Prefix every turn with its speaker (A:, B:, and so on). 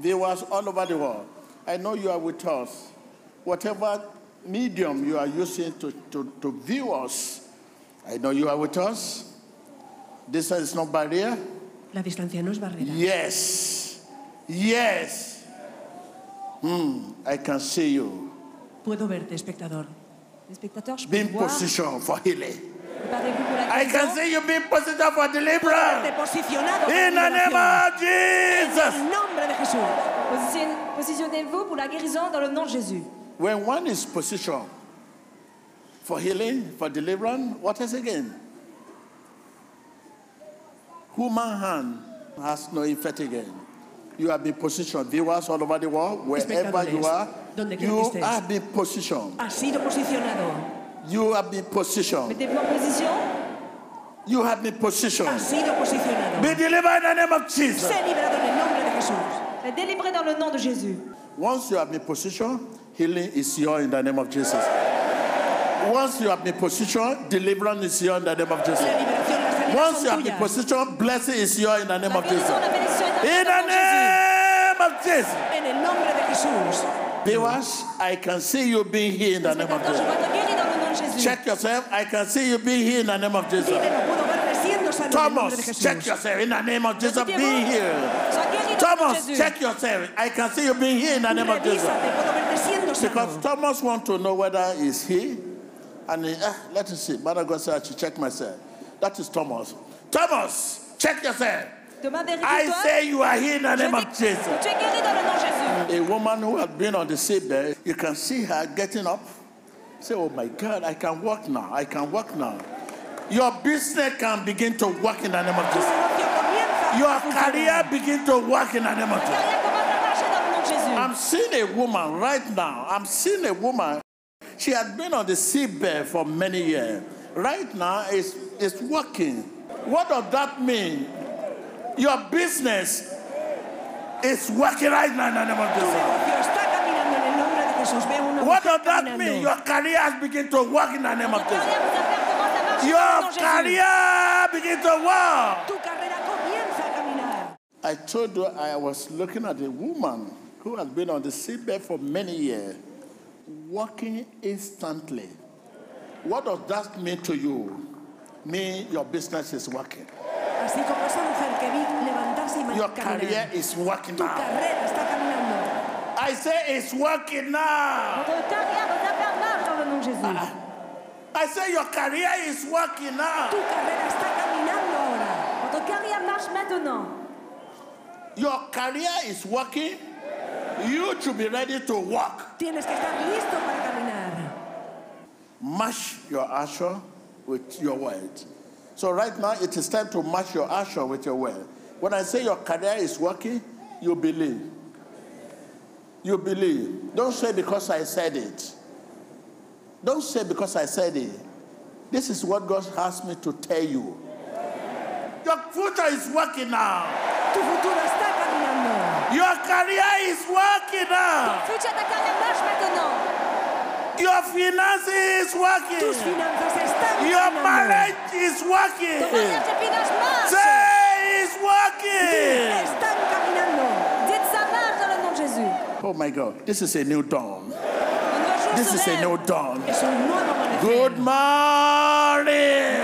A: viewers all over the world, I know you are with us. Whatever medium you are using to, to, to view us, I know you are with us. Distance is no barrier.
B: La distancia no es barrera.
A: Yes. Yes. Hmm, I can see you.
B: Puedo verte, espectador.
C: Les spectateurs, je peux
A: Being
C: voir.
A: positioned for healing.
C: Préparez-vous pour la
A: I can see you being positioned for deliverance.
B: posicionado
A: In the name of Jesus.
C: Positionnez-vous pour la guérison dans le nom de Jésus.
A: When one is positioned for healing, for deliverance, what is again? Human hand has no effect again. You have been positioned, viewers all over the world, wherever you are, you have been positioned.
B: Ha sido posicionado.
A: You have been positioned. You have been positioned. Be delivered in the name of Jesus.
B: Sé liberado en el nombre de Jesús.
C: Et délivré dans le nom de Jésus.
A: Once you have been positioned, healing is yours in the name of Jesus. Once you have been positioned, deliverance is yours in the name of Jesus. Once you have been positioned, blessing is yours in the name of Jesus. In the name of Jesus.
B: En el nombre de Jesús.
A: Viewers, I can see you being here in the name of Jesus. Check yourself. I can see you being here in the name of Jesus. Thomas, check yourself in the name of Jesus. Be here. Thomas, check yourself. I can see you being here in the name of Jesus. Because. Thomas want to know whether he's he, and he, ah, let us see. Mother God said I should check myself. That is Thomas. Thomas, check yourself. I say you are here in the name of Jesus.
C: Tu es guéri dans le nom de Jésus.
A: A woman who had been on the seabed, you can see her getting up. Say, oh my God, I can walk now. I can walk now. Your business can begin to work in the name of Jesus.
B: Negocio comienza a
A: Your career begin to work in the name of Jesus.
C: carrière commence à marcher dans le nom de Jésus.
A: I'm seeing a woman right now. I'm seeing a woman. She had been on the seabed for many years. Right now, it's, it's working. What does that mean? Your business is working right now in the name of Jesus.
B: negocio está caminando en el nombre de Jesús. Veo una
A: What does that mean? Your career has begun to work in the name of Jesus.
C: carrière, vos affaires commencent à marcher dans le nom
A: Your career begin to work.
B: Tu carrera comienza a caminar.
A: I told you I was looking at a woman who has been on the seabed for many years, working instantly. What does that mean to you? Mean your business is working.
B: Así como esa mujer que vi levantarse y
A: Your career is working
B: Tu
A: now.
B: carrera está caminando.
A: I say it's working now.
C: Votre carrière, vos affaires dans le nom de Jésus.
A: I say your career is working now.
B: Tu carrera está caminando ahora.
C: Votre carrière marche maintenant.
A: Your career is working. You should be ready to work.
B: Tienes que estar listo para caminar.
A: Match your usher with your word. So right now it is time to match your usher with your word. When I say your career is working, you believe. You believe. Don't say because I said it. Don't say because I said it. This is what God asked me to tell you. Your future is working now.
B: Tu futuro está caminando.
A: Your career is working now.
C: Futur, ta carrière marche maintenant.
A: Your finances is
B: Tus
A: working.
B: finanzas están
A: Your
B: caminando.
A: marriage is working.
C: mariage finances marchent.
A: Say it's working.
B: Están caminando.
C: Dites ça marche dans le nom de Jésus.
A: Oh my God, this is a new dawn.
C: Un nouveau jour
A: This is a new dawn. Good morning.